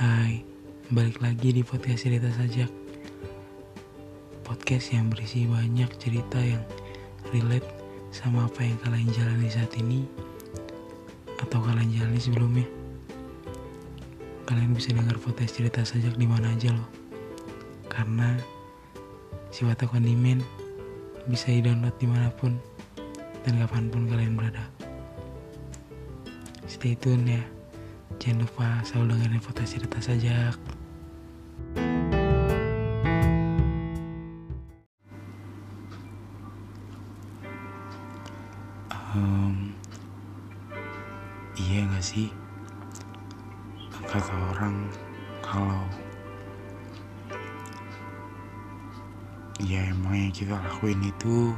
Hai, balik lagi di podcast cerita sajak. Podcast yang berisi banyak cerita yang relate sama apa yang kalian jalani saat ini Atau kalian jalani sebelumnya. Kalian bisa dengar podcast cerita sajak di mana aja loh. Karena si Watak bisa di-download di mana pun dan kapan pun kalian berada. Stay tune ya Jangan lupa selalu dengerin podcast cerita sajak. Um, Iya gak sih? Kata orang kalau Ya emang yang kita lakuin itu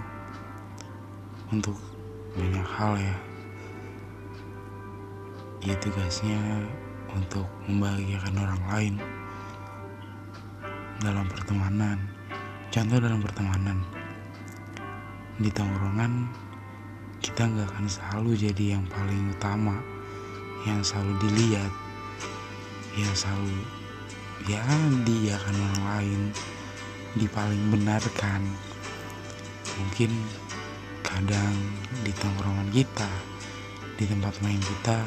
Untuk banyak hal ya Ya tugasnya untuk membahagiakan orang lain Dalam pertemanan. Contoh dalam pertemanan. Di tongkrongan kita nggak akan selalu jadi yang paling utama yang selalu dilihat yang selalu ya diakan orang lain dipaling benarkan. Mungkin kadang di tongkrongan kita di tempat main kita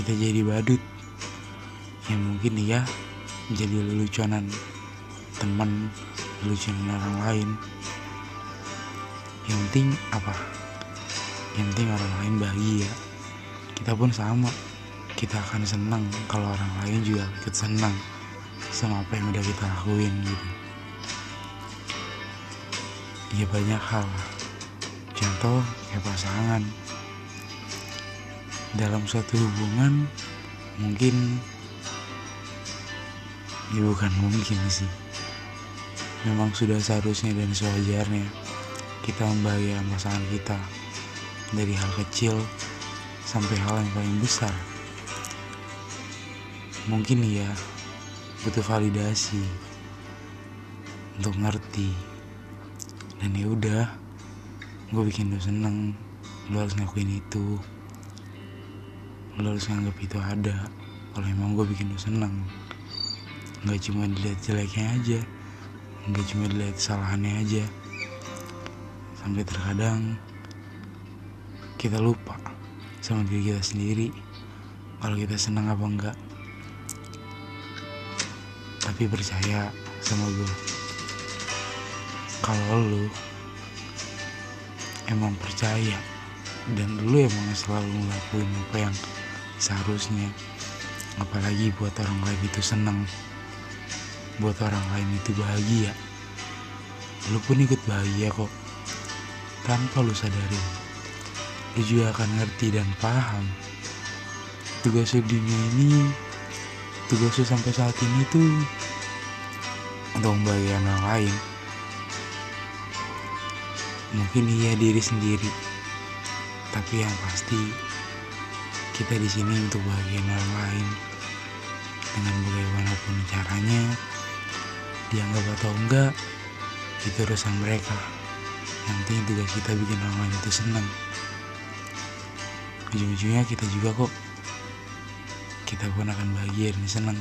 kita jadi badut. Yang mungkin ya jadi leluconan teman leluconan orang lain. Yang penting apa? Yang penting orang lain bahagia. Kita pun sama. Kita akan senang kalau orang lain juga ikut senang sama apa yang udah kita lakuin gitu. Ya banyak hal. Contoh kayak pasangan dalam suatu hubungan mungkin ya bukan mungkin sih. Memang sudah seharusnya dan sewajarnya kita membahagiakan pasangan kita dari hal kecil sampai hal yang paling besar. Mungkin ya butuh validasi untuk ngerti. Dan ya udah gue bikin lo seneng lo harus ngakuin itu lo harus nganggap itu ada. Kalau emang gue bikin lo seneng. Nggak cuma dilihat jeleknya aja. Nggak cuma dilihat kesalahannya aja. Sampai terkadang kita lupa sama diri kita sendiri. Kalau kita senang apa enggak tapi percaya sama gue kalau lu emang percaya dan lu emang selalu ngelakuin apa yang seharusnya. Apalagi buat orang lain itu senang buat orang lain itu bahagia. Lu pun ikut bahagia kok. Tanpa lu sadari lu juga akan ngerti dan paham. Tugas lu dunia ini tugas lu sampai saat ini tuh untuk membahagiakan orang lain. Mungkin iya diri sendiri tapi yang pasti kita di sini untuk bahagian orang lain. Dengan bagaimanapun caranya dianggap atau enggak itu urusan mereka. Yang penting tugas kita bikin orang lain itu senang. Ujung-ujungnya kita juga kok kita pun akan bahagia dan senang